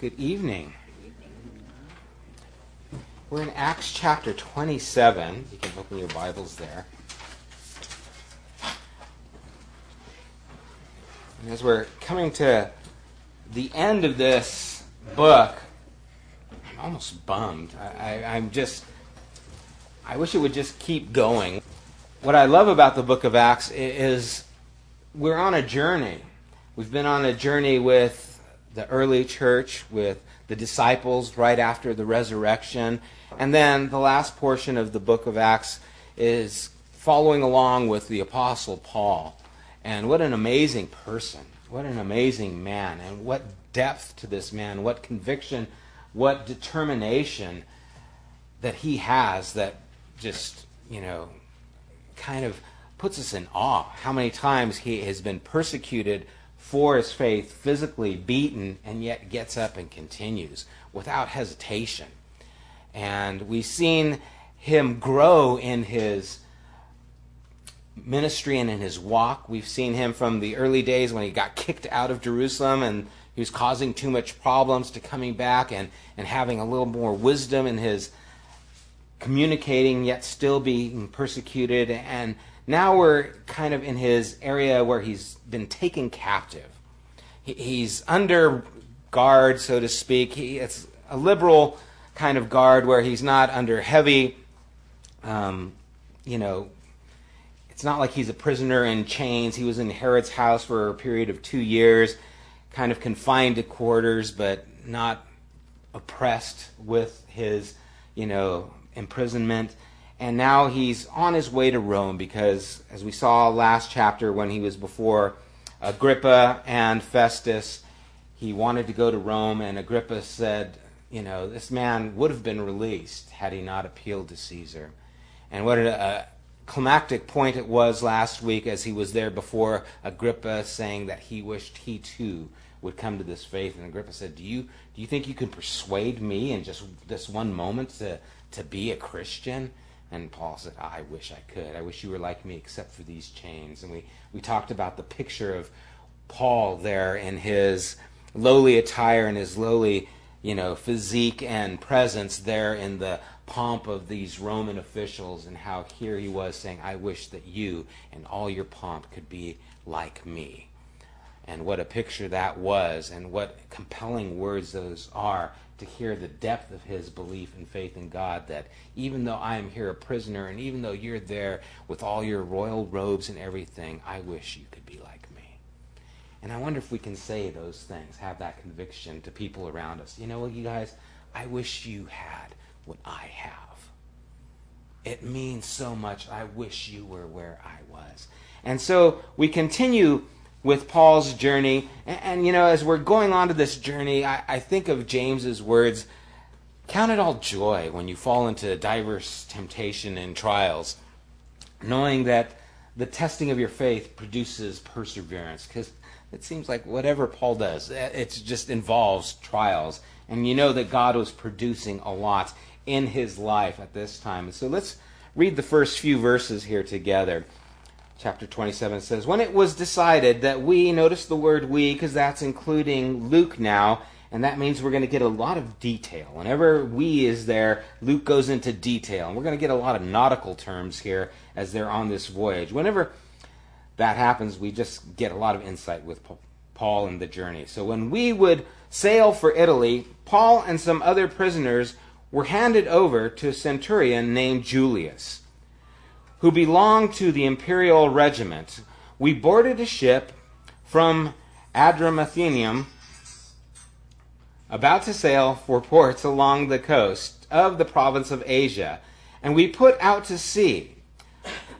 Good evening. We're in Acts chapter 27. You can open your Bibles there. And as we're coming to the end of this book, I'm almost bummed. I, I, I'm just, I wish it would just keep going. What I love about the book of Acts is we're on a journey. We've been on a journey with the early church with the disciples right after the resurrection. And then the last portion of the book of Acts is following along with the Apostle Paul. And what an amazing person. What an amazing man. And what depth to this man. What conviction. What determination that he has that just, you know, kind of puts us in awe. How many times he has been persecuted for his faith, physically beaten, and yet gets up and continues without hesitation. And we've seen him grow in his ministry and in his walk. We've seen him from the early days when he got kicked out of Jerusalem and he was causing too much problems to coming back and, and having a little more wisdom in his communicating, yet still being persecuted. And now we're kind of in his area where he's been taken captive. He's under guard, so to speak. He, it's a liberal kind of guard where he's not under heavy, um, you know, it's not like he's a prisoner in chains. He was in Herod's house for a period of two years, kind of confined to quarters, but not oppressed with his, you know, imprisonment and now he's on his way to Rome because, as we saw last chapter when he was before Agrippa and Festus, he wanted to go to Rome, and Agrippa said, You know, this man would have been released had he not appealed to Caesar. And what a, climactic point it was last week as he was there before Agrippa saying that he wished he too would come to this faith. And Agrippa said, Do you, do you think you can persuade me in just this one moment to, to be a Christian? And Paul said, ah, I wish I could. I wish you were like me except for these chains. And we, we talked about the picture of Paul there in his lowly attire and his lowly, you know, physique and presence there in the pomp of these Roman officials and how here he was saying, I wish that you and all your pomp could be like me. And what a picture that was, and what compelling words those are to hear the depth of his belief and faith in God that even though I am here a prisoner and even though you're there with all your royal robes and everything, I wish you could be like me. And I wonder if we can say those things, have that conviction to people around us. You know what, you guys? I wish you had what I have. It means so much. I wish you were where I was. And so we continue with Paul's journey. And, and, you know, as we're going on to this journey, I, I think of James's words Count it all joy when you fall into diverse temptation and trials, knowing that the testing of your faith produces perseverance. Because it seems like whatever Paul does, eh, it just involves trials. And you know that God was producing a lot in his life at this time. so let's read the first few verses here together chapter 27 says, When it was decided that we, notice the word we, because that's including Luke now, and that means we're going to get a lot of detail. Whenever we is there, Luke goes into detail. And we're going to get a lot of nautical terms here as they're on this voyage. Whenever that happens, we just get a lot of insight with Paul and the journey. So when we would sail for Italy, Paul and some other prisoners were handed over to a centurion named Julius who belonged to the imperial regiment, we boarded a ship from Adramathenium about to sail for ports along the coast of the province of Asia, and we put out to sea.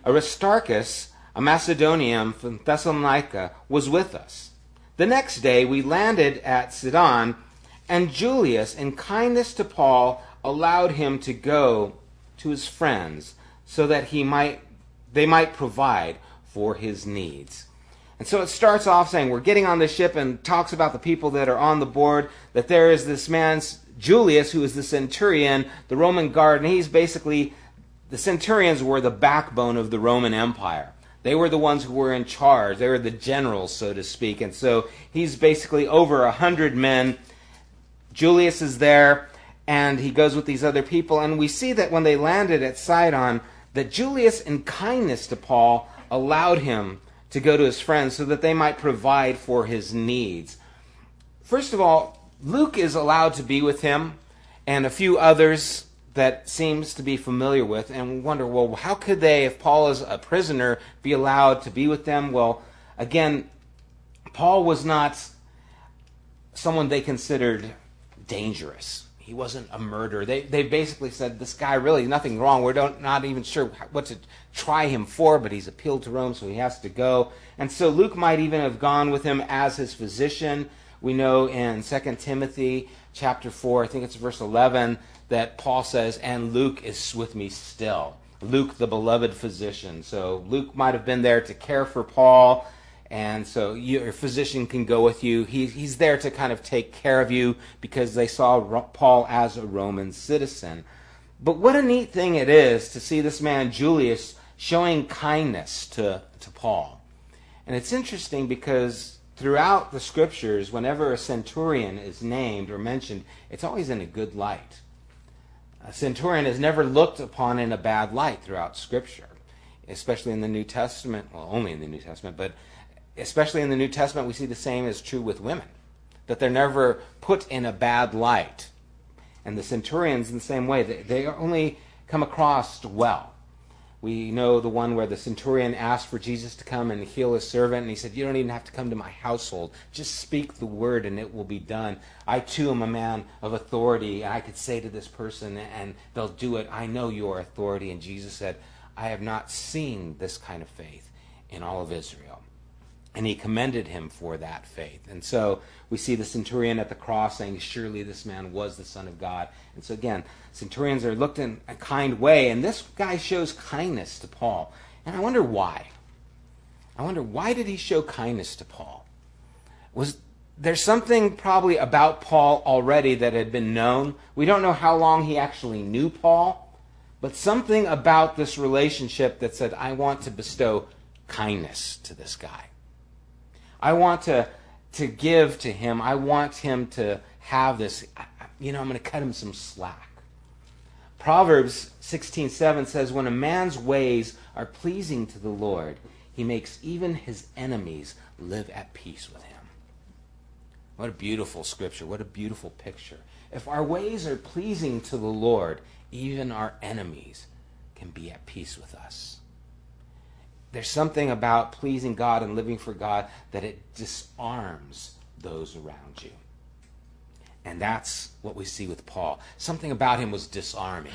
Aristarchus, a Macedonian from Thessalonica, was with us. The next day we landed at Sidon, and Julius, in kindness to Paul, allowed him to go to his friends so that he might they might provide for his needs. And so it starts off saying we're getting on the ship and talks about the people that are on the board, that there is this man, Julius, who is the centurion, the Roman guard, and he's basically, the centurions were the backbone of the Roman Empire. They were the ones who were in charge. They were the generals, so to speak. And so he's basically over a hundred men Julius is there, and he goes with these other people, and we see that when they landed at Sidon, that Julius, in kindness to Paul, allowed him to go to his friends so that they might provide for his needs. First of all, Luke is allowed to be with him, and a few others that seems to be familiar with, and wonder, well, how could they, if Paul is a prisoner, be allowed to be with them? Well, again, Paul was not someone they considered dangerous. He wasn't a murderer. They, they basically said, this guy really, nothing wrong. We're don't, not even sure what to try him for, but he's appealed to Rome, so he has to go. And so Luke might even have gone with him as his physician. We know in 2 Timothy chapter 4, I think it's verse 11, that Paul says, and Luke is with me still. Luke, the beloved physician. So Luke might have been there to care for Paul and so your physician can go with you. He, he's there to kind of take care of you because they saw Paul as a Roman citizen. But what a neat thing it is to see this man, Julius, showing kindness to, to Paul. And it's interesting because throughout the scriptures, whenever a centurion is named or mentioned, it's always in a good light. A centurion is never looked upon in a bad light throughout scripture, especially in the New Testament. Well, only in the New Testament, but especially in the New Testament, we see the same is true with women, that they're never put in a bad light. And the centurions, in the same way, they, they only come across well. We know the one where the centurion asked for Jesus to come and heal his servant, and he said, You don't even have to come to my household. Just speak the word, and it will be done. I too am a man of authority, I could say to this person, and they'll do it. I know your authority. And Jesus said, I have not seen this kind of faith in all of Israel. And he commended him for that faith. And so we see the centurion at the cross saying, Surely this man was the Son of God. And so again, centurions are looked in a kind way, and this guy shows kindness to Paul. And I wonder why. I wonder why did he show kindness to Paul? Was there's something probably about Paul already that had been known. We don't know how long he actually knew Paul, but something about this relationship that said, I want to bestow kindness to this guy. I want to, to give to him. I want him to have this. You know, I'm going to cut him some slack. Proverbs 16:7 says, "When a man's ways are pleasing to the Lord, he makes even his enemies live at peace with him." What a beautiful scripture. What a beautiful picture. If our ways are pleasing to the Lord, even our enemies can be at peace with us. There's something about pleasing God and living for God that it disarms those around you. And that's what we see with Paul. Something about him was disarming.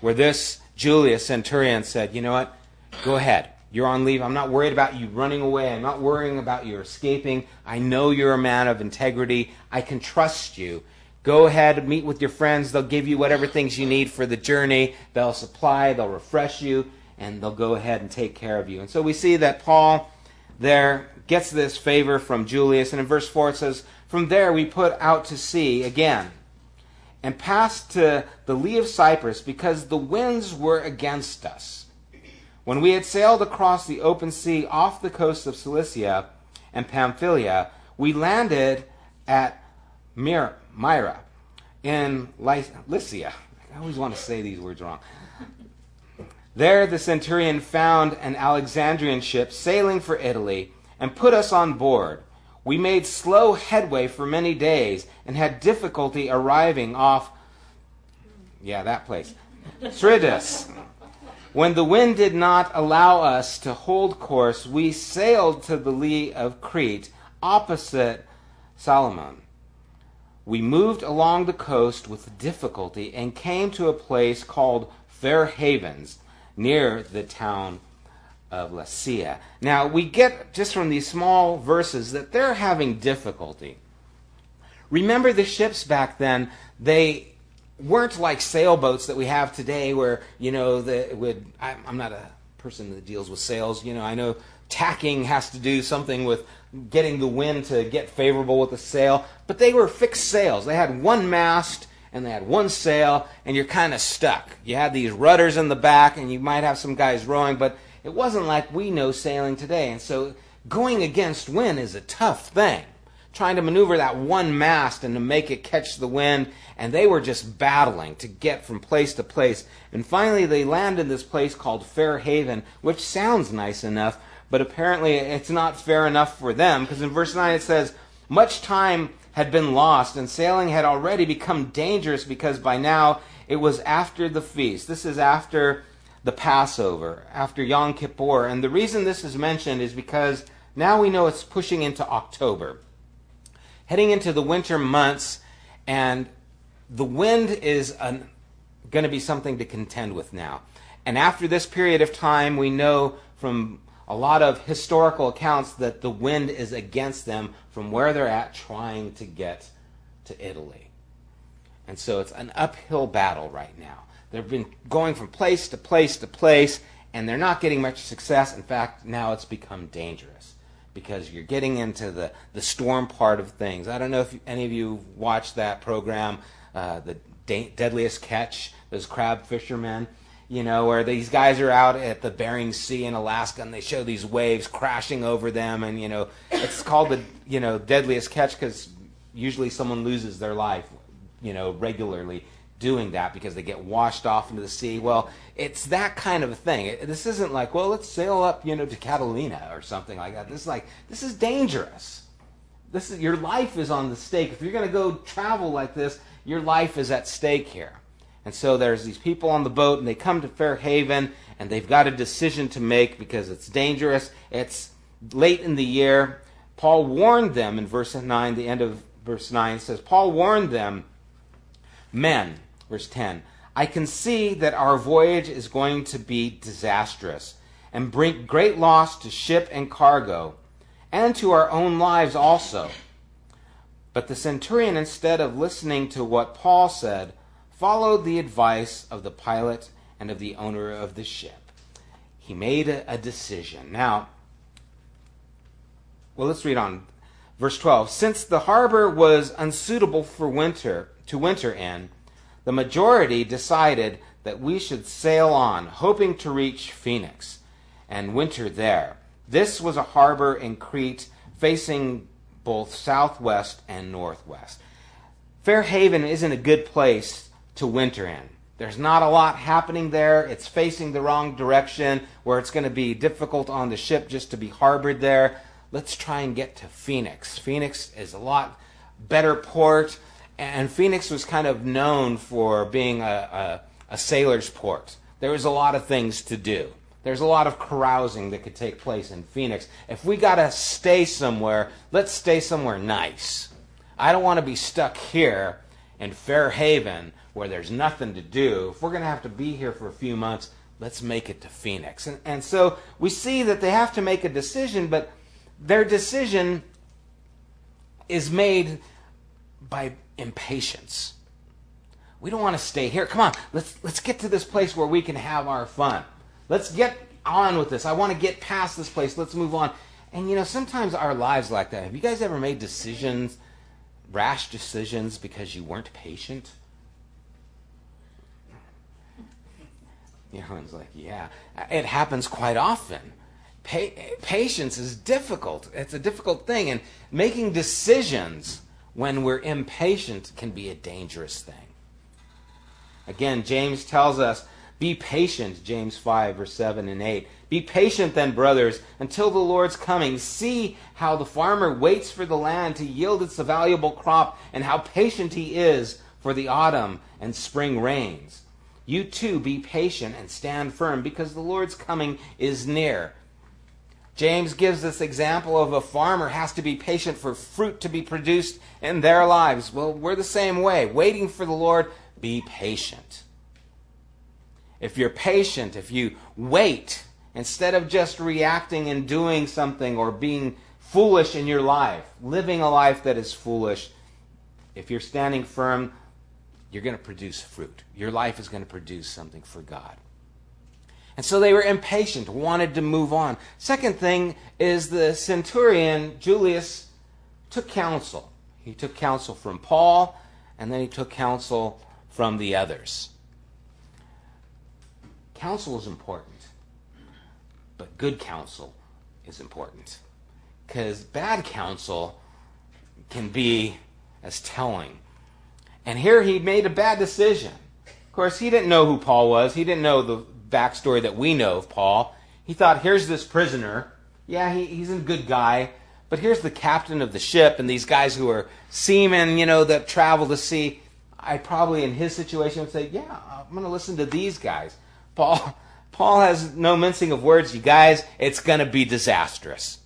Where this Julius centurion said, You know what? Go ahead. You're on leave. I'm not worried about you running away. I'm not worrying about you escaping. I know you're a man of integrity. I can trust you. Go ahead, meet with your friends. They'll give you whatever things you need for the journey. They'll supply, they'll refresh you and they'll go ahead and take care of you. And so we see that Paul there gets this favor from Julius. And in verse 4 it says, From there we put out to sea again and passed to the lee of Cyprus because the winds were against us. When we had sailed across the open sea off the coast of Cilicia and Pamphylia, we landed at Myra in Lycia. I always want to say these words wrong. There the centurion found an Alexandrian ship sailing for Italy and put us on board. We made slow headway for many days and had difficulty arriving off, yeah, that place, Syrtis. When the wind did not allow us to hold course, we sailed to the lee of Crete, opposite Salmon. We moved along the coast with difficulty and came to a place called Fair Havens near the town of Lasea. Now, we get just from these small verses that they're having difficulty. Remember the ships back then, they weren't like sailboats that we have today where, you know, the, would, I'm not a person that deals with sails. You know, I know tacking has to do something with getting the wind to get favorable with the sail, but they were fixed sails. They had one mast and they had one sail, and you're kind of stuck. You had these rudders in the back, and you might have some guys rowing, but it wasn't like we know sailing today. And so going against wind is a tough thing. trying to maneuver that one mast and to make it catch the wind. And they were just battling to get from place to place. And finally, they land in this place called Fair Haven, which sounds nice enough, but apparently it's not fair enough for them because in verse 9 it says, Much time had been lost, and sailing had already become dangerous because by now it was after the feast. This is after the Passover, after Yom Kippur. And the reason this is mentioned is because now we know it's pushing into October, heading into the winter months, and the wind is going to be something to contend with now. And after this period of time, we know from a lot of historical accounts that the wind is against them from where they're at trying to get to Italy. And so it's an uphill battle right now. They've been going from place to place to place, and they're not getting much success. In fact, now it's become dangerous because you're getting into the, the storm part of things. I don't know if any of you watched that program, uh, The De- Deadliest Catch, those crab fishermen, you know, where these guys are out at the Bering Sea in Alaska and they show these waves crashing over them. And, you know, it's called the, you know, Deadliest Catch because usually someone loses their life, you know, regularly doing that because they get washed off into the sea. Well, it's that kind of a thing. this isn't like, well, let's sail up, you know, to Catalina or something like that. This is like, this is dangerous. This is your life is on the stake. If you're going to go travel like this, your life is at stake here. And so there's these people on the boat, and they come to Fair Haven, and they've got a decision to make because it's dangerous. It's late in the year. Paul warned them in verse 9, the end of verse 9 says, Paul warned them, men, Verse 10 I can see that our voyage is going to be disastrous and bring great loss to ship and cargo, and to our own lives also. But the centurion, instead of listening to what Paul said, followed the advice of the pilot and of the owner of the ship. He made a, a decision. Now, well, let's read on. Verse 12. Since the harbor was unsuitable for winter, to winter in, the majority decided that we should sail on, hoping to reach Phoenix and winter there. This was a harbor in Crete facing both southwest and northwest. Fair Haven isn't a good place to winter in. There's not a lot happening there. It's facing the wrong direction where it's going to be difficult on the ship just to be harbored there. Let's try and get to Phoenix. Phoenix is a lot better port and Phoenix was kind of known for being a, a, a sailor's port. There was a lot of things to do. There's a lot of carousing that could take place in Phoenix. If we got to stay somewhere, let's stay somewhere nice. I don't want to be stuck here in Fair Haven where there's nothing to do. If we're going to have to be here for a few months, let's make it to Phoenix. And, and so we see that they have to make a decision, but their decision is made by impatience. We don't want to stay here. Come on, let's let's get to this place where we can have our fun. Let's get on with this. I want to get past this place. Let's move on. And you know, sometimes our lives like that. Have you guys ever made decisions, rash decisions because you weren't patient? Everyone's like, yeah. It happens quite often. Pa- patience is difficult. It's a difficult thing. And making decisions when we're impatient can be a dangerous thing. Again, James tells us, be patient, James 5, verse 7 and 8. Be patient then, brothers, until the Lord's coming. See how the farmer waits for the land to yield its valuable crop, and how patient he is for the autumn and spring rains. You too be patient and stand firm, because the Lord's coming is near. James gives this example of a farmer has to be patient for fruit to be produced in their lives. Well, we're the same way. Waiting for the Lord, be patient. If you're patient, if you wait, instead of just reacting and doing something or being foolish in your life, living a life that is foolish, if you're standing firm, you're going to produce fruit. Your life is going to produce something for God. And so they were impatient, wanted to move on. Second thing is the centurion, Julius, took counsel. He took counsel from Paul, and then he took counsel from the others. Counsel is important, but good counsel is important. Because bad counsel can be as telling. And here he made a bad decision. Of course, he didn't know who Paul was. He didn't know the backstory that we know of Paul. He thought, here's this prisoner. Yeah, he, he's a good guy. But here's the captain of the ship and these guys who are seamen, you know, that travel to sea. I probably, in his situation, would say, yeah, I'm going to listen to these guys. Paul, Paul has no mincing of words. You guys, it's going to be disastrous.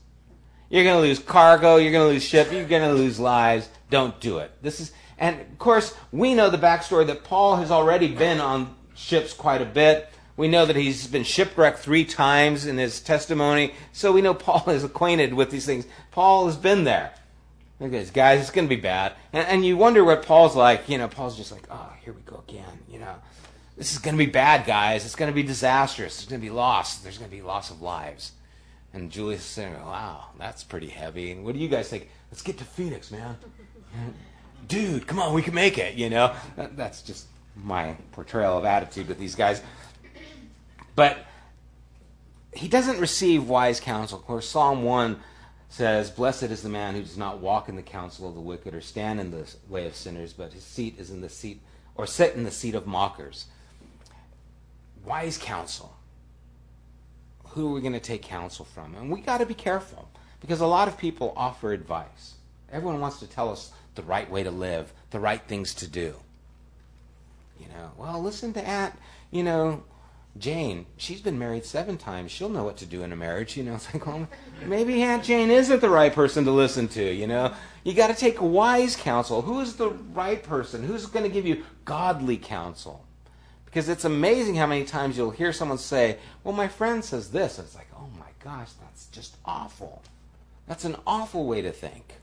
You're going to lose cargo. You're going to lose ship. You're going to lose lives. Don't do it. This is, and of course, we know the backstory that Paul has already been on ships quite a bit. We know that he's been shipwrecked three times in his testimony, so we know Paul is acquainted with these things. Paul has been there. Look at this, guys, it's going to be bad. And, and you wonder what Paul's like. You know, Paul's just like, oh, here we go again. You know, this is going to be bad, guys. It's going to be disastrous. There's going to be loss. There's going to be loss of lives. And Julius is saying, wow, that's pretty heavy. And what do you guys think? Let's get to Phoenix, man. Dude, come on, we can make it, you know? That's just my portrayal of attitude with these guys. But he doesn't receive wise counsel. Of course, Psalm 1 says, Blessed is the man who does not walk in the counsel of the wicked or stand in the way of sinners, but his seat is in the seat, or sit in the seat of mockers. Wise counsel. Who are we going to take counsel from? And we got to be careful because a lot of people offer advice. Everyone wants to tell us the right way to live, the right things to do. You know, well, listen to Aunt, you know, Jane, she's been married seven times. She'll know what to do in a marriage. You know, it's like, well, maybe Aunt Jane isn't the right person to listen to. You know, you got to take wise counsel. Who is the right person? Who's going to give you godly counsel? Because it's amazing how many times you'll hear someone say, "Well, my friend says this," and it's like, "Oh my gosh, that's just awful. That's an awful way to think."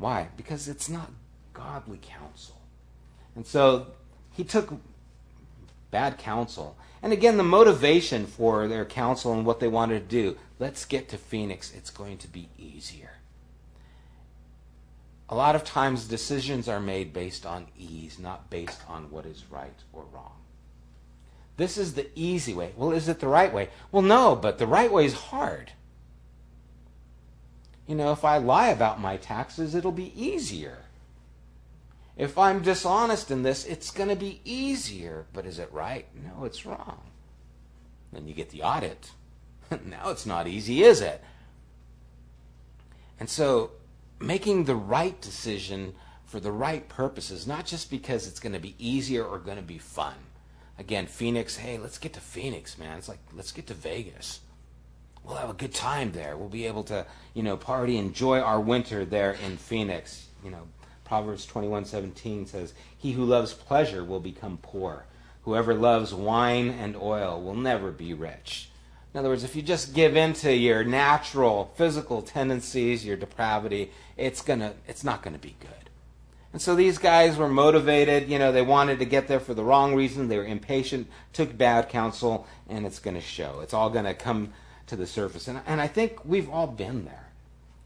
Why? Because it's not godly counsel. And so he took bad counsel. And again, the motivation for their counsel and what they wanted to do let's get to Phoenix. It's going to be easier. A lot of times, decisions are made based on ease, not based on what is right or wrong. This is the easy way. Well, is it the right way? Well, no, but the right way is hard. You know, if I lie about my taxes, it'll be easier. If I'm dishonest in this, it's going to be easier. But is it right? No, it's wrong. Then you get the audit. now it's not easy, is it? And so making the right decision for the right purposes, not just because it's going to be easier or going to be fun. Again, Phoenix, hey, let's get to Phoenix, man. It's like, let's get to Vegas. We'll have a good time there. We'll be able to, you know, party, enjoy our winter there in Phoenix. You know, Proverbs 21:17 says, "He who loves pleasure will become poor. Whoever loves wine and oil will never be rich." In other words, if you just give in to your natural physical tendencies, your depravity, it's gonna it's not gonna be good. And so these guys were motivated, you know, they wanted to get there for the wrong reason, they were impatient, took bad counsel, and it's gonna show. It's all gonna come to the surface. And and I think we've all been there.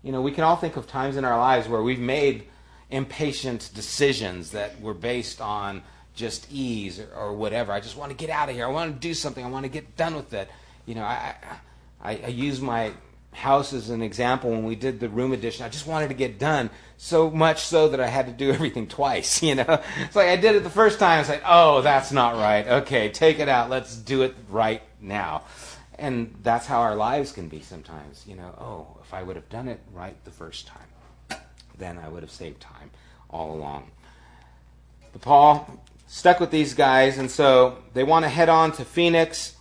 You know, we can all think of times in our lives where we've made impatient decisions that were based on just ease or, or, whatever. I just want to get out of here. I want to do something. I want to get done with it. You know, I, I, I use my house as an example when we did the room addition. I just wanted to get done so much so that I had to do everything twice. You know, it's like I did it the first time. I said, "Oh, that's not right. Okay, take it out. Let's do it right now." And that's how our lives can be sometimes. You know, oh, if I would have done it right the first time then I would have saved time all along. But Paul stuck with these guys, and so they want to head on to Phoenix.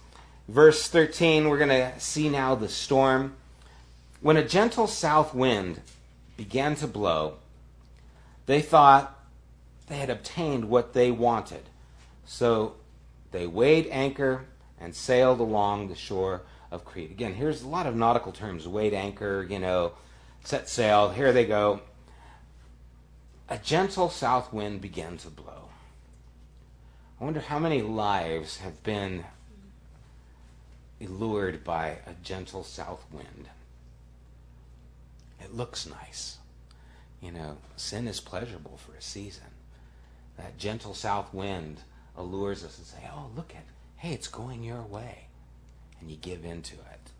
Verse 13, we're going to see now the storm. When a gentle south wind began to blow, they thought they had obtained what they wanted. So they weighed anchor and sailed along the shore of Crete. Again, here's a lot of nautical terms weighed anchor, you know, set sail. Here they go a gentle south wind began to blow. I wonder how many lives have been allured by a gentle south wind. It looks nice. You know, sin is pleasurable for a season. That gentle south wind allures us and say, "Oh, look at, hey, it's going your way," and you give into it.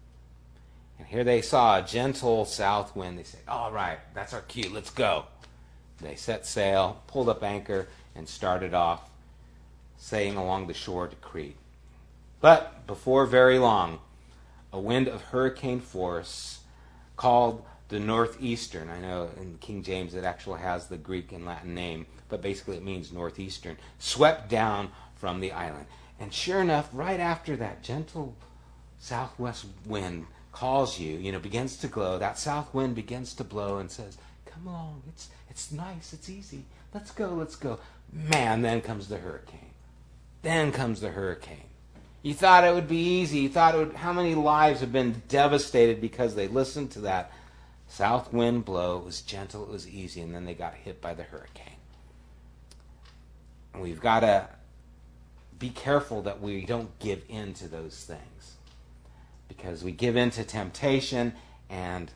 And here they saw a gentle south wind. They said, All right, that's our cue. Let's go. They set sail, pulled up anchor, and started off, sailing along the shore to Crete. But before very long, a wind of hurricane force called the northeastern. I know in King James it actually has the Greek and Latin name, but basically it means northeastern, swept down from the island. And sure enough, right after that gentle southwest wind calls you, you know, begins to glow, that south wind begins to blow and says, Come along, it's it's nice, it's easy. Let's go, let's go. Man, then comes the hurricane. Then comes the hurricane. You thought it would be easy. You thought it would, how many lives have been devastated because they listened to that south wind blow. It was gentle, it was easy, and then they got hit by the hurricane. And we've got to be careful that we don't give in to those things. Because we give in to temptation and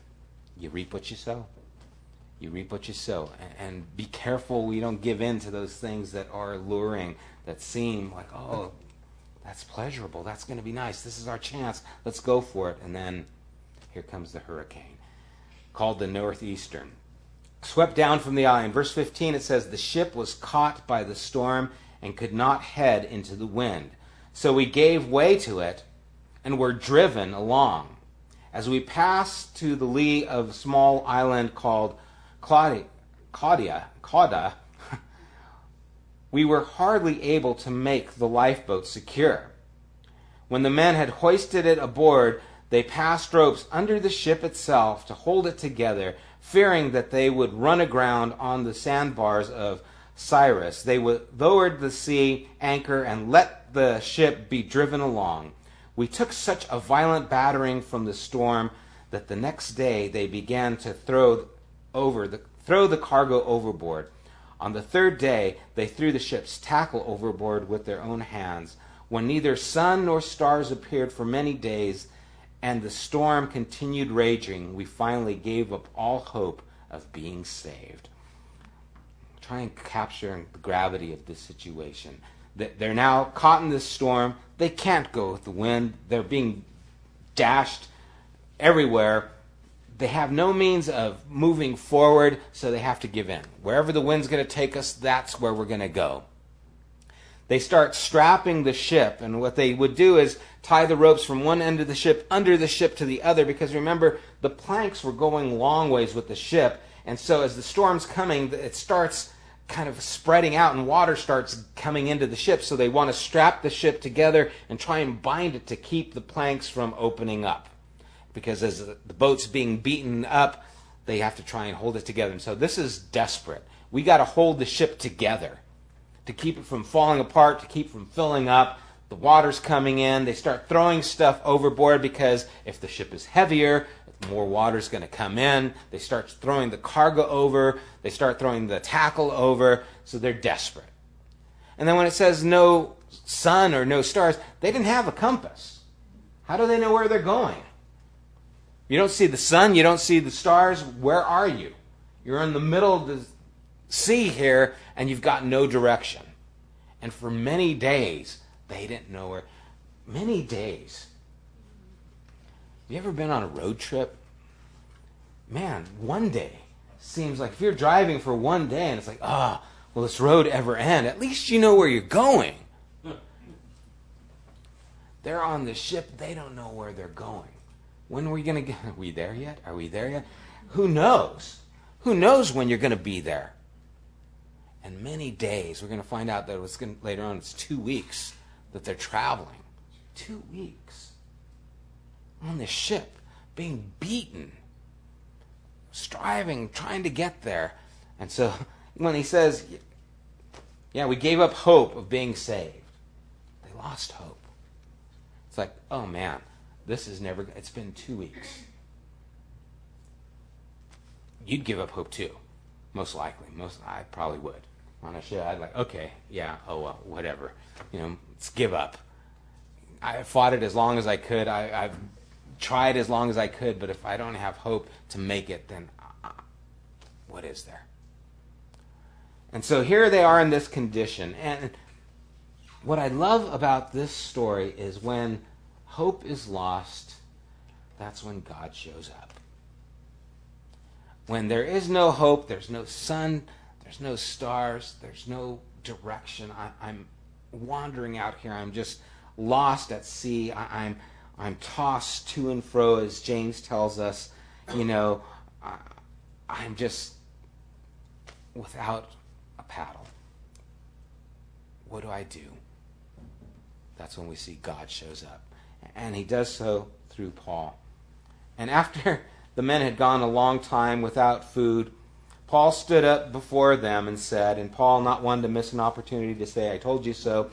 you reap what you sow. You reap what you sow. And, be careful we don't give in to those things that are alluring, that seem like, oh, that's pleasurable. That's going to be nice. This is our chance. Let's go for it. And then here comes the hurricane, called the Northeastern. Swept down from the island. Verse 15 it says, The ship was caught by the storm and could not head into the wind. So we gave way to it and were driven along. As we passed to the lee of a small island called Claudia, Claudia, Claudia we were hardly able to make the lifeboat secure. When the men had hoisted it aboard, they passed ropes under the ship itself to hold it together, fearing that they would run aground on the sandbars of Cyrus. They lowered the sea anchor and let the ship be driven along. We took such a violent battering from the storm that the next day they began to throw over the throw the cargo overboard. On the third day, they threw the ship's tackle overboard with their own hands. When neither sun nor stars appeared for many days, and the storm continued raging, we finally gave up all hope of being saved. Try and capture the gravity of this situation. They're now caught in this storm. They can't go with the wind. They're being dashed everywhere they have no means of moving forward, so they have to give in. Wherever the wind's going to take us, that's where we're going to go. They start strapping the ship, and what they would do is tie the ropes from one end of the ship under the ship to the other, because remember, the planks were going long ways with the ship, and so as the storm's coming, it starts kind of spreading out and water starts coming into the ship. So they want to strap the ship together and try and bind it to keep the planks from opening up because as the boat's being beaten up, they have to try and hold it together. And so this is desperate. We got to hold the ship together to keep it from falling apart, to keep from filling up. The water's coming in. They start throwing stuff overboard because if the ship is heavier, more water's going to come in. They start throwing the cargo over. They start throwing the tackle over. So they're desperate. And then when it says no sun or no stars, they didn't have a compass. How do they know where they're going? You don't see the sun, you don't see the stars. Where are you? You're in the middle of the sea here, and you've got no direction. And for many days, they didn't know where. Many days. You ever been on a road trip? Man, one day seems like if you're driving for one day and it's like, ah, oh, will this road ever end? At least you know where you're going. They're on the ship, they don't know where they're going. When are we going to get? Are we there yet? Are we there yet? Who knows? Who knows when you're going to be there? And many days, we're going to find out that it was to, later on, it's two weeks that they're traveling. Two weeks on this ship, being beaten, striving, trying to get there. And so when he says, Yeah, we gave up hope of being saved, they lost hope. It's like, oh man, this is never, it's been two weeks. You'd give up hope too, most likely. Most, I probably would. On a show, I'd like, okay, yeah, oh well, whatever. You know, let's give up. I fought it as long as I could. I, I've tried as long as I could, but if I don't have hope to make it, then uh, what is there? And so here they are in this condition. And what I love about this story is when hope is lost, that's when God shows up. When there is no hope, there's no sun, there's no stars, there's no direction. I, am wandering out here. I'm just lost at sea. I, I'm I'm tossed to and fro, as James tells us. You know, I, I'm just without a paddle. What do I do? That's when we see God shows up. And he does so through Paul. And after the men had gone a long time without food, Paul stood up before them and said, and Paul, not one to miss an opportunity to say, I told you so,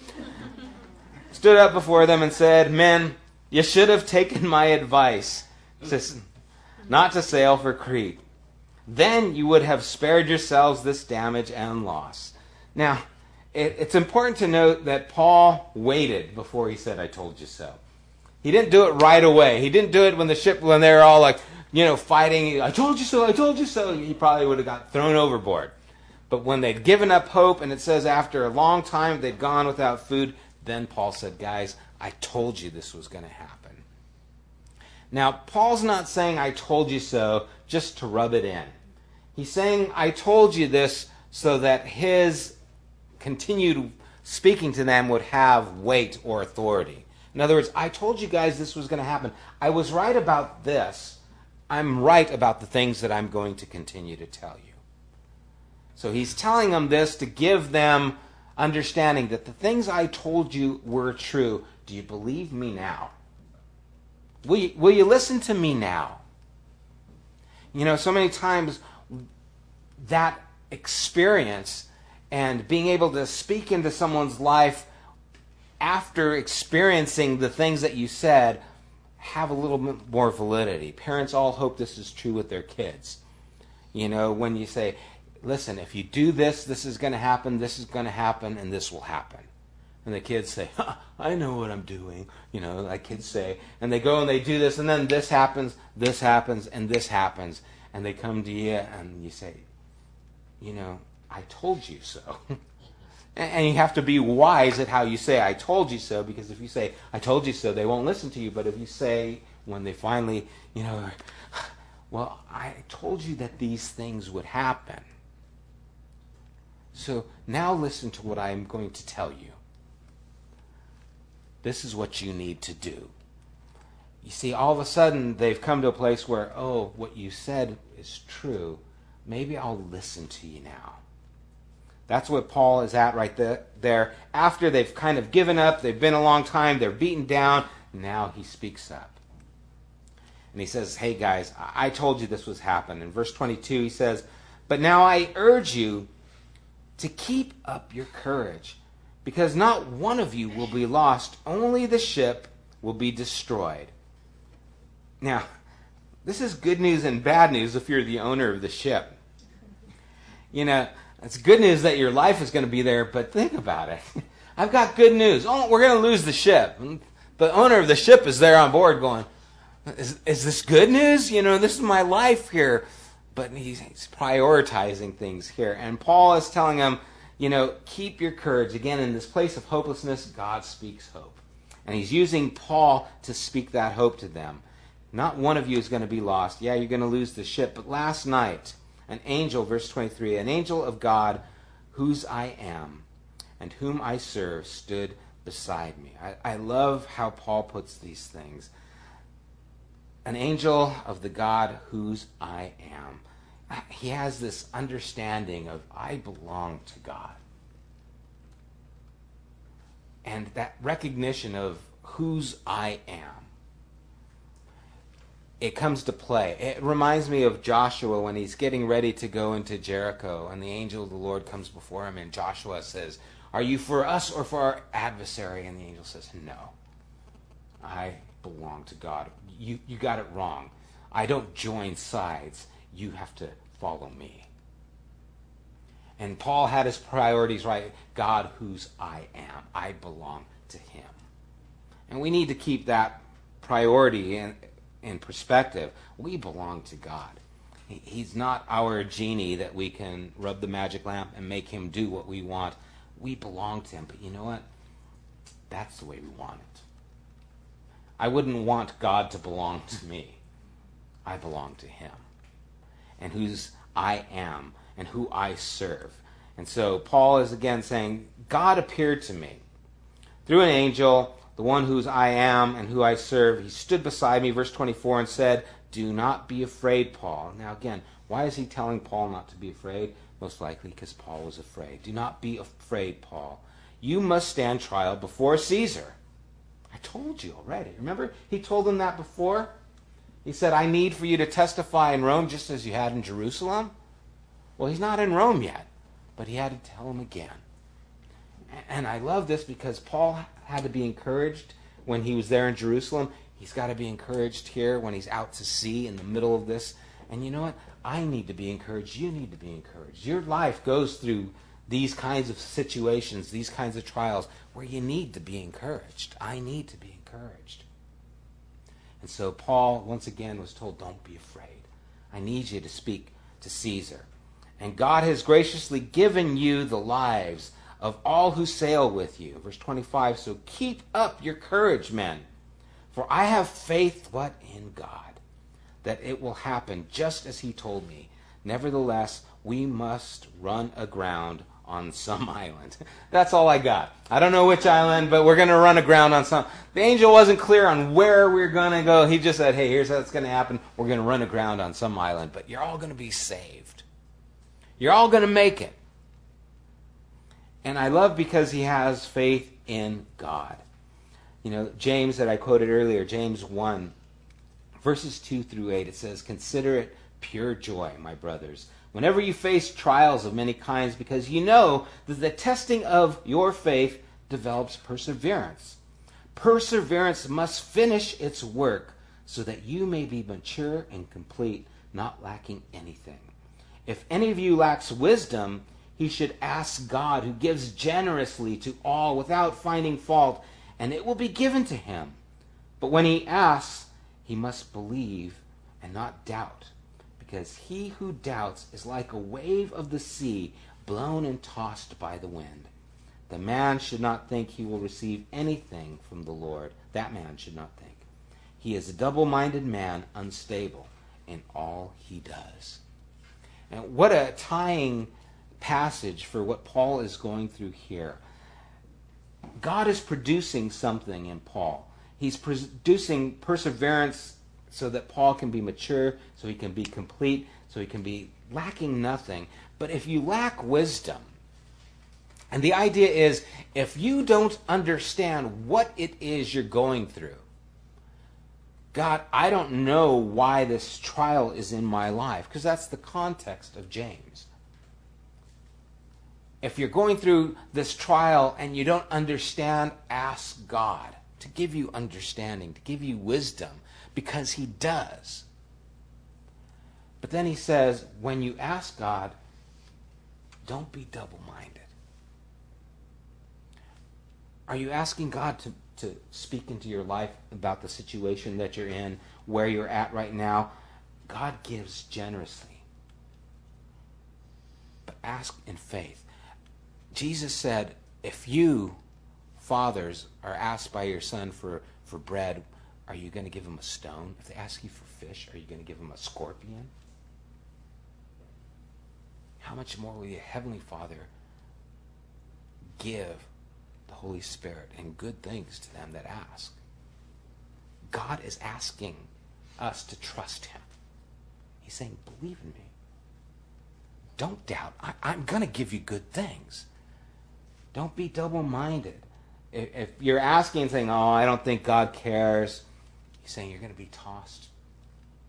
stood up before them and said, Men, you should have taken my advice not to sail for Crete. Then you would have spared yourselves this damage and loss. Now, it, it's important to note that Paul waited before he said, I told you so. He didn't do it right away. He didn't do it when the ship, when they were all like, you know, fighting. I told you so, I told you so. He probably would have got thrown overboard. But when they'd given up hope, and it says after a long time they'd gone without food, then Paul said, Guys, I told you this was going to happen. Now, Paul's not saying, I told you so, just to rub it in. He's saying, I told you this so that his continued speaking to them would have weight or authority. In other words, I told you guys this was going to happen. I was right about this. I'm right about the things that I'm going to continue to tell you. So he's telling them this to give them understanding that the things I told you were true. Do you believe me now? Will you, will you listen to me now? You know, so many times that experience and being able to speak into someone's life after experiencing the things that you said have a little bit more validity. Parents all hope this is true with their kids. You know, when you say, listen, if you do this, this is going to happen, this is going to happen, and this will happen. And the kids say, I know what I'm doing. You know, like kids say. And they go and they do this, and then this happens, this happens, and this happens. And they come to you, and you say, You know, I told you so. And you have to be wise at how you say, I told you so, because if you say, I told you so, they won't listen to you. But if you say, when they finally, you know, well, I told you that these things would happen. So now listen to what I'm going to tell you. This is what you need to do. You see, all of a sudden, they've come to a place where, oh, what you said is true. Maybe I'll listen to you now. That's what Paul is at right there. After they've kind of given up, they've been a long time, they're beaten down, now he speaks up. And he says, Hey guys, I told you this was happening. In verse 22, he says, But now I urge you to keep up your courage, because not one of you will be lost, only the ship will be destroyed. Now, this is good news and bad news if you're the owner of the ship. You know, it's good news that your life is going to be there, but think about it. I've got good news. Oh, we're going to lose the ship. The owner of the ship is there on board going, is, is this good news? You know, this is my life here. But he's, he's prioritizing things here. And Paul is telling him, you know, keep your courage. Again, in this place of hopelessness, God speaks hope. And he's using Paul to speak that hope to them. Not one of you is going to be lost. Yeah, you're going to lose the ship. But last night, an angel, verse 23, an angel of God, whose I am and whom I serve, stood beside me. I, I love how Paul puts these things. An angel of the God whose I am. He has this understanding of I belong to God. And that recognition of whose I am it comes to play. It reminds me of Joshua when he's getting ready to go into Jericho, and the angel of the Lord comes before him, and Joshua says, Are you for us or for our adversary? And the angel says, No. I belong to God. You, you got it wrong. I don't join sides. You have to follow me. And Paul had his priorities right. God, whose I am. I belong to him. And we need to keep that priority in, in perspective, we belong to God. He's not our genie that we can rub the magic lamp and make him do what we want. We belong to him. But you know what? That's the way we want it. I wouldn't want God to belong to me. I belong to him and whose I am and who I serve. And so Paul is again saying, God appeared to me through an angel, the one whose I am and who I serve. He stood beside me, verse 24, and said, Do not be afraid, Paul. Now, again, why is he telling Paul not to be afraid? Most likely because Paul was afraid. Do not be afraid, Paul. You must stand trial before Caesar. I told you already. Remember, he told them that before? He said, I need for you to testify in Rome just as you had in Jerusalem. Well, he's not in Rome yet, but he had to tell him again. And I love this because Paul had to be encouraged when he was there in Jerusalem. He's got to be encouraged here when he's out to sea in the middle of this. And you know what? I need to be encouraged. You need to be encouraged. Your life goes through these kinds of situations, these kinds of trials where you need to be encouraged. I need to be encouraged. And so Paul, once again, was told, Don't be afraid. I need you to speak to Caesar. And God has graciously given you the lives of all who sail with you. Verse 25 So keep up your courage, men, for I have faith, what? In God, that it will happen just as he told me. Nevertheless, we must run aground on some island. That's all I got. I don't know which island, but we're going to run aground on some. The angel wasn't clear on where we are going to go. He just said, hey, here's how it's going to happen. We're going to run aground on some island, but you're all going to be saved. You're all going to make it. And I love because he has faith in God. You know, James that I quoted earlier, James 1, verses 2 through 8, it says, Consider it pure joy, my brothers whenever you face trials of many kinds, because you know that the testing of your faith develops perseverance. Perseverance must finish its work so that you may be mature and complete, not lacking anything. If any of you lacks wisdom, he should ask God, who gives generously to all without finding fault, and it will be given to him. But when he asks, he must believe and not doubt because he who doubts is like a wave of the sea blown and tossed by the wind. The man should not think he will receive anything from the Lord. That man should not think. He is a double minded man, unstable in all he does. And what a tying passage for what Paul is going through here. God is producing something in Paul. He's producing perseverance so that Paul can be mature, so he can be complete, so he can be lacking nothing. But if you lack wisdom, and the idea is if you don't understand what it is you're going through, God, I don't know why this trial is in my life, because that's the context of James. If you're going through this trial and you don't understand, ask God to give you understanding, to give you wisdom, because he does. But then he says, when you ask God, don't be double minded. Are you asking God to, to speak into your life about the situation that you're in, where you're at right now? God gives generously. But ask in faith. Jesus said, if you, fathers, are asked by your son for, for bread, are you going to give them a stone? If they ask you for fish, are you going to give them a scorpion? How much more will your Heavenly Father give the Holy Spirit and good things to them that ask? God is asking us to trust Him. He's saying, believe in me. Don't doubt. I, am going to give you good things. Don't be double minded. If, if you're asking and saying, oh, I don't think God cares, He's saying you're going to be tossed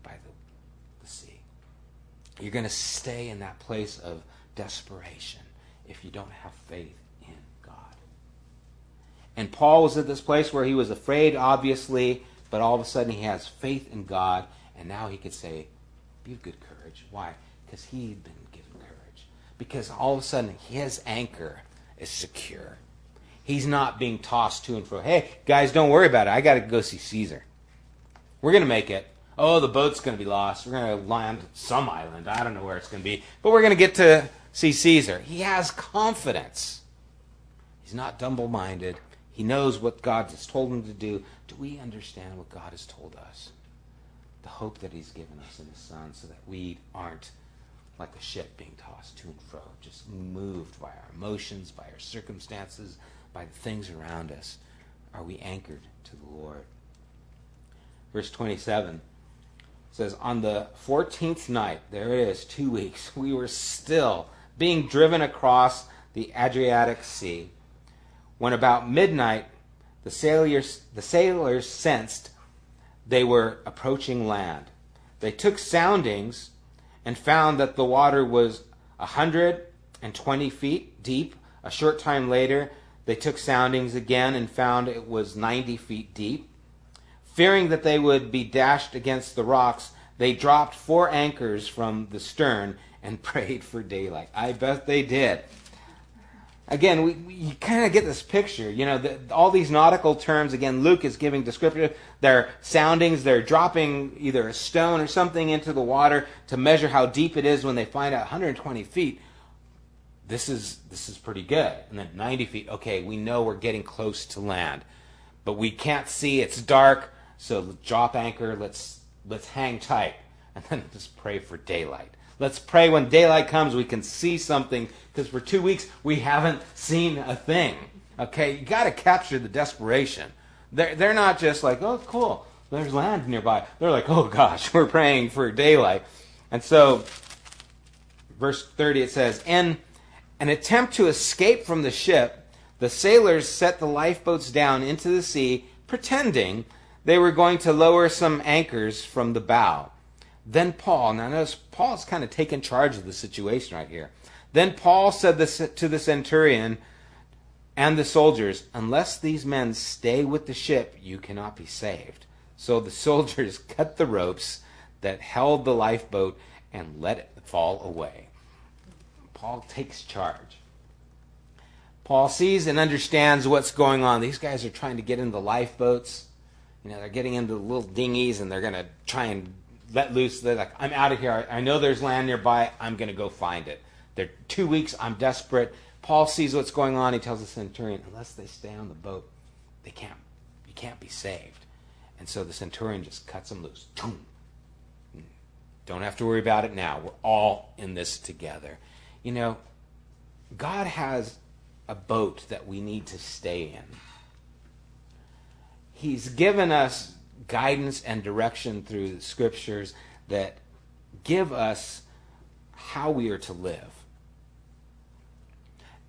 by the, the sea. You're going to stay in that place of desperation if you don't have faith in God. And Paul was at this place where he was afraid, obviously, but all of a sudden he has faith in God, and now he could say, Be of good courage. Why? Because he'd been given courage. Because all of a sudden his anchor is secure. He's not being tossed to and fro. Hey, guys, don't worry about it. I got to go see Caesar. We're going to make it. Oh, the boat's going to be lost. We're going to land some island. I don't know where it's going to be. But we're going to get to see Caesar. He has confidence. He's not double minded. He knows what God has told him to do. Do we understand what God has told us? the hope that He's given us in His Son so that we aren't like a ship being tossed to and fro, just moved by our emotions, by our circumstances, by the things around us. Are we anchored to the Lord? Verse 27 says, On the 14th night, there it is, two weeks, we were still being driven across the Adriatic Sea. When about midnight, the sailors, the sailors sensed they were approaching land. They took soundings and found that the water was a 120 feet deep. A short time later, they took soundings again and found it was 90 feet deep. Fearing that they would be dashed against the rocks, they dropped four anchors from the stern and prayed for daylight. I bet they did. Again, we, we you kind of get this picture. You know, the, all these nautical terms, again, Luke is giving descriptive. They're soundings. They're dropping either a stone or something into the water to measure how deep it is when they find out 120 feet. This is, this is pretty good. And then 90 feet. Okay, we know we're getting close to land. But we can't see. It's dark. So drop anchor. Let's, let's hang tight. And then just pray for daylight. Let's pray when daylight comes we can see something because for two weeks we haven't seen a thing. Okay, you got to capture the desperation. They're, they're not just like, oh, cool, there's land nearby. They're like, oh gosh, we're praying for daylight. And so, verse 30 it says, In an attempt to escape from the ship, the sailors set the lifeboats down into the sea, pretending they were going to lower some anchors from the bow. Then Paul, now notice Paul's kind of taking charge of the situation right here. Then Paul said this to the centurion and the soldiers, Unless these men stay with the ship, you cannot be saved. So the soldiers cut the ropes that held the lifeboat and let it fall away. Paul takes charge. Paul sees and understands what's going on. These guys are trying to get in the lifeboats. You know, they're getting into little dinghies and they're going to try and let loose. They're like, I'm out of here. I know there's land nearby. I'm going to go find it. They're two weeks. I'm desperate. Paul sees what's going on. He tells the centurion, unless they stay on the boat, they can't. You can't be saved. And so the centurion just cuts them loose. Don't have to worry about it now. We're all in this together. You know, God has a boat that we need to stay in. He's given us guidance and direction through the scriptures that give us how we are to live.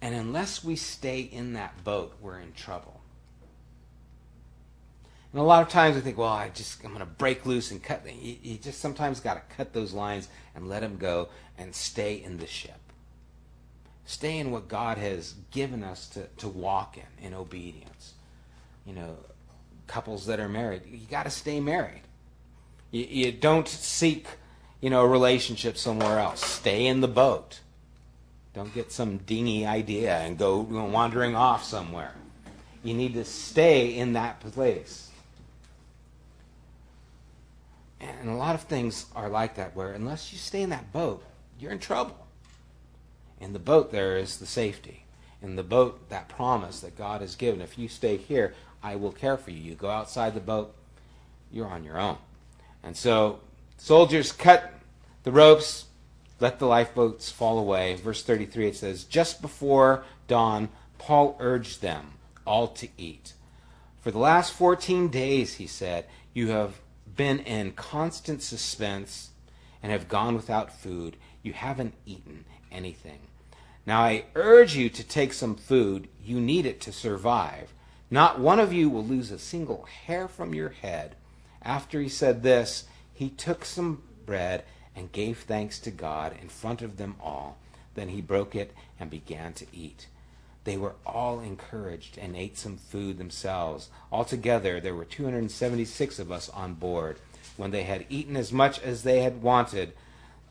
And unless we stay in that boat, we're in trouble. And a lot of times we think, well, I just I'm going to break loose and cut. You, you just sometimes got to cut those lines and let them go and stay in the ship. Stay in what God has given us to, to walk in, in obedience. You know, couples that are married, you got to stay married. You, you don't seek, you know, a relationship somewhere else. Stay in the boat. Don't get some dingy idea and go wandering off somewhere. You need to stay in that place. And a lot of things are like that, where unless you stay in that boat, you're in trouble. In the boat, there is the safety. In the boat, that promise that God has given. If you stay here, I will care for you. You go outside the boat, you're on your own. And so soldiers cut the ropes, let the lifeboats fall away. Verse 33 it says, Just before dawn, Paul urged them all to eat. For the last 14 days, he said, you have been in constant suspense and have gone without food. You haven't eaten anything. Now I urge you to take some food. You need it to survive. Not one of you will lose a single hair from your head. After he said this, he took some bread and gave thanks to God in front of them all. Then he broke it and began to eat. They were all encouraged and ate some food themselves. Altogether, there were 276 of us on board. When they had eaten as much as they had wanted,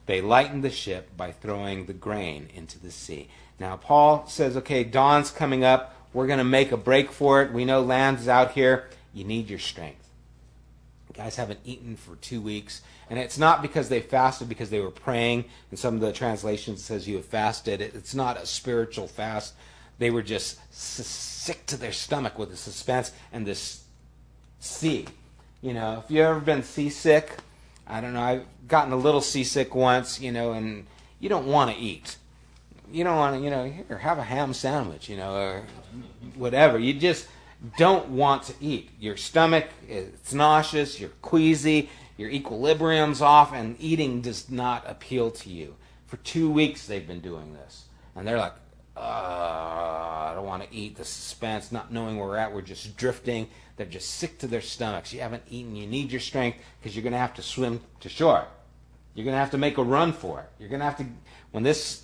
they lightened the ship by throwing the grain into the sea. Now, Paul says, okay, dawn's coming up. We're going to make a break for it. We know land's out here. You need your strength. guys haven't eaten for two weeks. And it's not because they fasted, because they were praying. And some of the translations, says you have fasted. It's not a spiritual fast. They were just sick to their stomach with the suspense and this sea. You know, if you've ever been seasick, I don't know. I've gotten a little seasick once, you know, and you don't want to eat. You don't want to, you know, here, have a ham sandwich, you know, or whatever. You just don't want to eat. Your stomach, it's nauseous, you're queasy, your equilibrium's off, and eating does not appeal to you. For two weeks they've been doing this. And they're like, uh, I don't want to eat. The suspense, not knowing where we're at, we're just drifting. They're just sick to their stomachs. You haven't eaten. You need your strength because you're going to have to swim to shore. You're going to have to make a run for it. You're going to have to, when this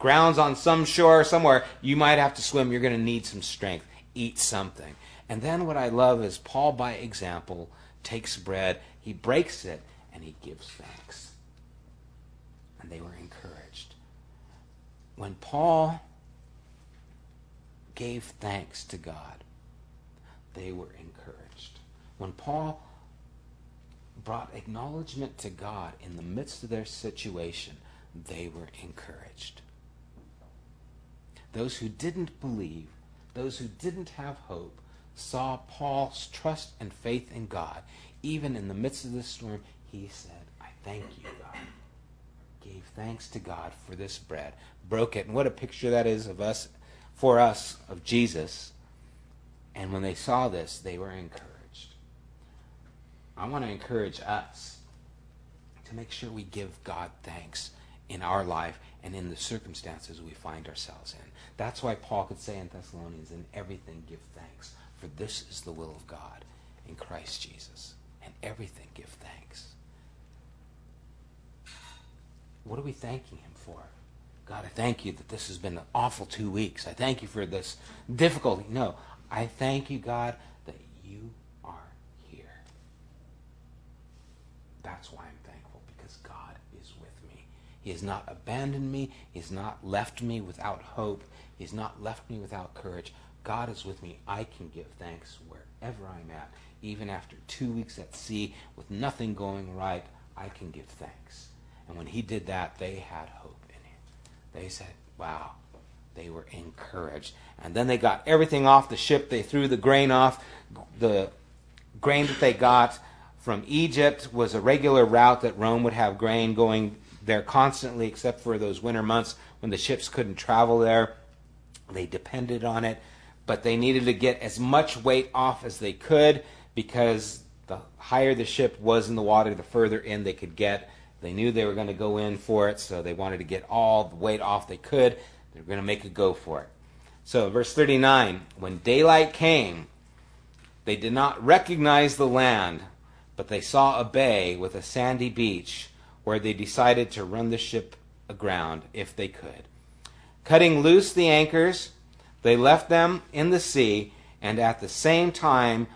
grounds on some shore somewhere, you might have to swim. You're going to need some strength. Eat something. And then what I love is Paul, by example, takes bread, he breaks it, and he gives thanks. And they were encouraged. When Paul gave thanks to God, they were encouraged. When Paul brought acknowledgement to God in the midst of their situation, they were encouraged. Those who didn't believe, those who didn't have hope, saw Paul's trust and faith in God. Even in the midst of the storm, he said, I thank you, God. Gave thanks to God for this bread, broke it. And what a picture that is of us, for us, of Jesus and when they saw this, they were encouraged. I want to encourage us to make sure we give God thanks in our life and in the circumstances we find ourselves in. That's why Paul could say in Thessalonians, in everything give thanks, for this is the will of God in Christ Jesus. And everything give thanks. What are we thanking him for? God, I thank you that this has been an awful two weeks. I thank you for this difficulty. No, I thank you, God, that you are here. That's why I'm thankful, because God is with me. He has not abandoned me. He has not left me without hope. He has not left me without courage. God is with me. I can give thanks wherever I'm at. Even after two weeks at sea with nothing going right, I can give thanks. And when he did that, they had hope in him. They said, wow, they were encouraged. And then they got everything off the ship. They threw the grain off. The grain that they got from Egypt was a regular route that Rome would have grain going there constantly, except for those winter months when the ships couldn't travel there. They depended on it, but they needed to get as much weight off as they could because the higher the ship was in the water, the further in they could get. They knew they were going to go in for it, so they wanted to get all the weight off they could. They were going to make a go for it. So, verse 39 When daylight came, they did not recognize the land, but they saw a bay with a sandy beach where they decided to run the ship aground if they could. Cutting loose the anchors, they left them in the sea and at the same time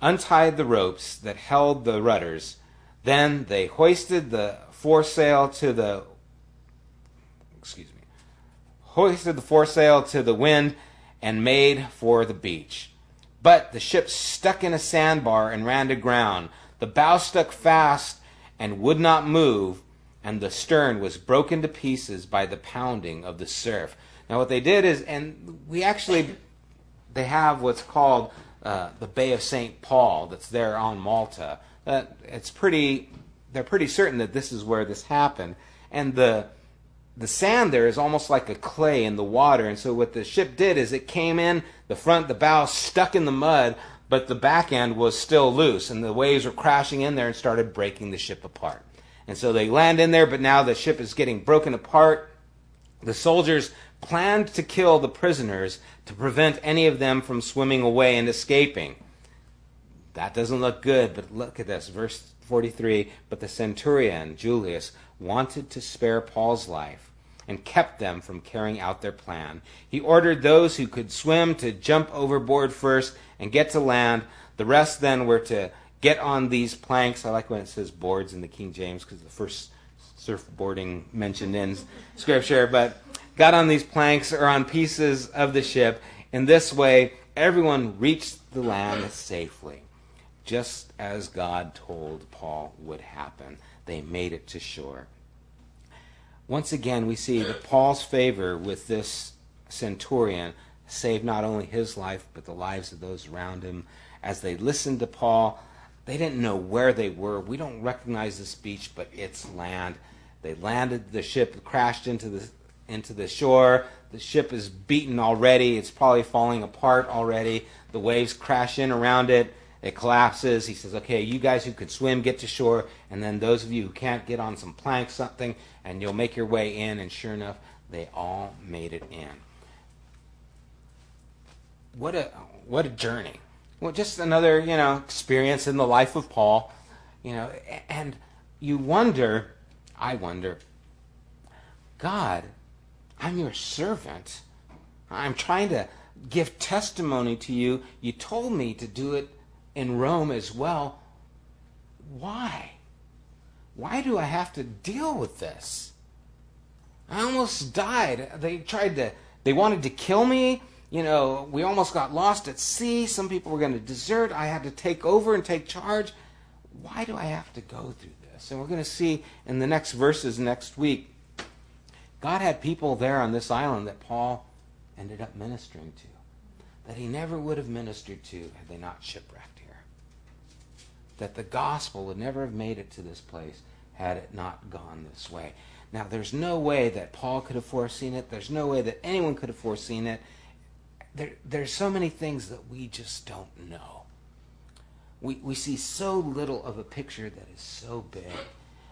untied the ropes that held the rudders. Then they hoisted the foresail to the excuse me hoisted the foresail to the wind, and made for the beach. But the ship stuck in a sandbar and ran aground. The bow stuck fast and would not move, and the stern was broken to pieces by the pounding of the surf. Now, what they did is, and we actually, they have what's called uh, the Bay of St. Paul that's there on Malta. Uh, it's pretty, they're pretty certain that this is where this happened. And the, the sand there is almost like a clay in the water. And so what the ship did is it came in, the front, the bow stuck in the mud, but the back end was still loose. And the waves were crashing in there and started breaking the ship apart. And so they land in there, but now the ship is getting broken apart. The soldiers planned to kill the prisoners to prevent any of them from swimming away and escaping. That doesn't look good, but look at this. Verse 43 But the centurion, Julius, wanted to spare Paul's life and kept them from carrying out their plan. He ordered those who could swim to jump overboard first and get to land. The rest then were to get on these planks. I like when it says boards in the King James because the first surfboarding mentioned in Scripture, but got on these planks or on pieces of the ship. In this way, everyone reached the land safely, just as God told Paul would happen they made it to shore. Once again, we see that Paul's favor with this centurion saved not only his life, but the lives of those around him as they listened to Paul. They didn't know where they were. We don't recognize this beach, but it's land. They landed, the ship crashed into the into the shore. The ship is beaten already. It's probably falling apart already. The waves crash in around it. It collapses. He says, "Okay, you guys who can swim, get to shore, and then those of you who can't, get on some planks, something, and you'll make your way in." And sure enough, they all made it in. What a what a journey! Well, just another you know experience in the life of Paul, you know, and you wonder, I wonder, God, I'm your servant. I'm trying to give testimony to you. You told me to do it in Rome as well. Why? Why do I have to deal with this? I almost died. They tried to, they wanted to kill me. You know, we almost got lost at sea. Some people were going to desert. I had to take over and take charge. Why do I have to go through this? And we're going to see in the next verses next week. God had people there on this island that Paul ended up ministering to, that he never would have ministered to had they not shipwrecked here. That the gospel would never have made it to this place had it not gone this way. Now, there's no way that Paul could have foreseen it. There's no way that anyone could have foreseen it. There, there's so many things that we just don't know. We, we see so little of a picture that is so big.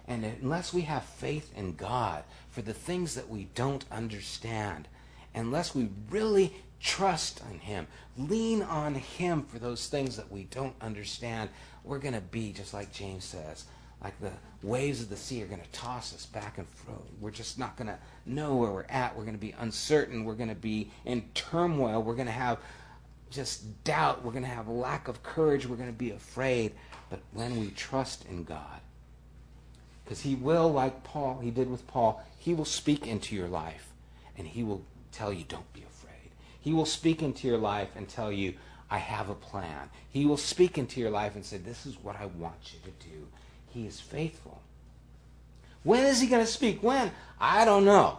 And unless we have faith in God for the things that we don't understand, unless we really trust in Him, lean on Him for those things that we don't understand, we're going to be, just like James says, like the waves of the sea are going to toss us back and forth. We're just not going to know where we're at. We're going to be uncertain. We're going to be in turmoil. We're going to have just doubt. We're going to have lack of courage. We're going to be afraid. But when we trust in God, because He will, like Paul, He did with Paul, He will speak into your life and He will tell you, don't be afraid. He will speak into your life and tell you, I have a plan. He will speak into your life and say, This is what I want you to do. He is faithful. When is he going to speak? When? I don't know.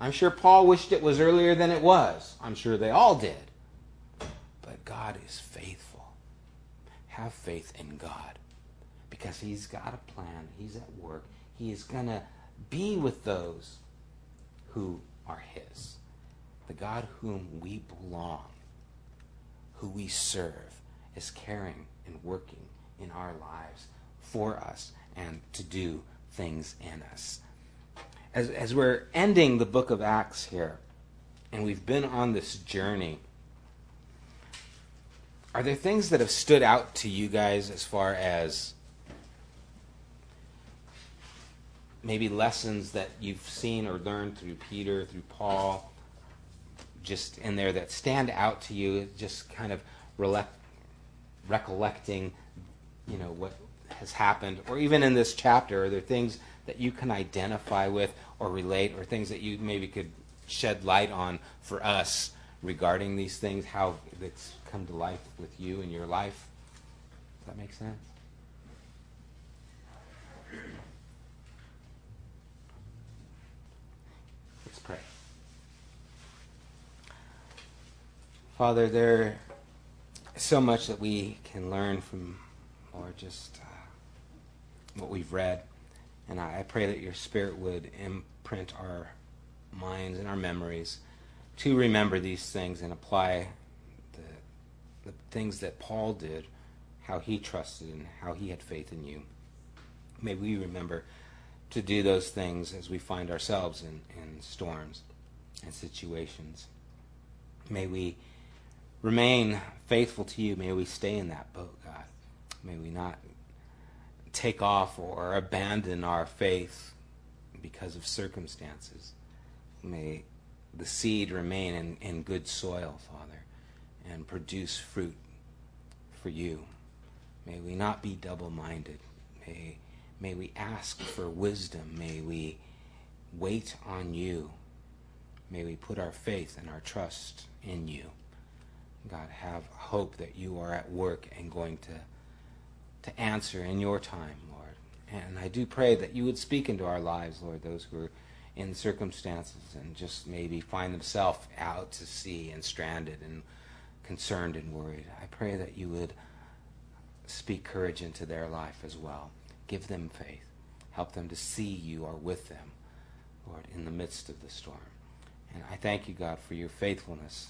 I'm sure Paul wished it was earlier than it was. I'm sure they all did. But God is faithful. Have faith in God because he's got a plan. He's at work. He is going to be with those who are his. The God whom we belong, who we serve, is caring and working in our lives for us and to do things in us. As, as we're ending the book of Acts here, and we've been on this journey, are there things that have stood out to you guys as far as maybe lessons that you've seen or learned through Peter, through Paul, just in there that stand out to you, just kind of recollecting, you know, what has happened, or even in this chapter, are there things that you can identify with or relate, or things that you maybe could shed light on for us regarding these things, how it's come to life with you in your life? Does that make sense? Let's pray. Father, there is so much that we can learn from, or just uh, what we've read. And I, I pray that your Spirit would imprint our minds and our memories to remember these things and apply the, the things that Paul did, how he trusted and how he had faith in you. May we remember to do those things as we find ourselves in, in storms and situations. May we remain faithful to you. May we stay in that boat, God. May we not take off or abandon our faith because of circumstances. May the seed remain in, in good soil, Father, and produce fruit for you. May we not be double minded. May, may we ask for wisdom. May we wait on you. May we put our faith and our trust in you. God, have hope that you are at work and going to to answer in your time, Lord. And I do pray that you would speak into our lives, Lord, those who are in circumstances and just maybe find themselves out to sea and stranded and concerned and worried. I pray that you would speak courage into their life as well. Give them faith. Help them to see you are with them, Lord, in the midst of the storm. And I thank you, God, for your faithfulness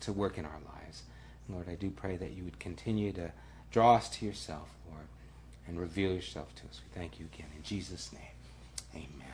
to work in our lives. Lord, I do pray that you would continue to Draw us to yourself, Lord, and reveal yourself to us. We thank you again. In Jesus' name, amen.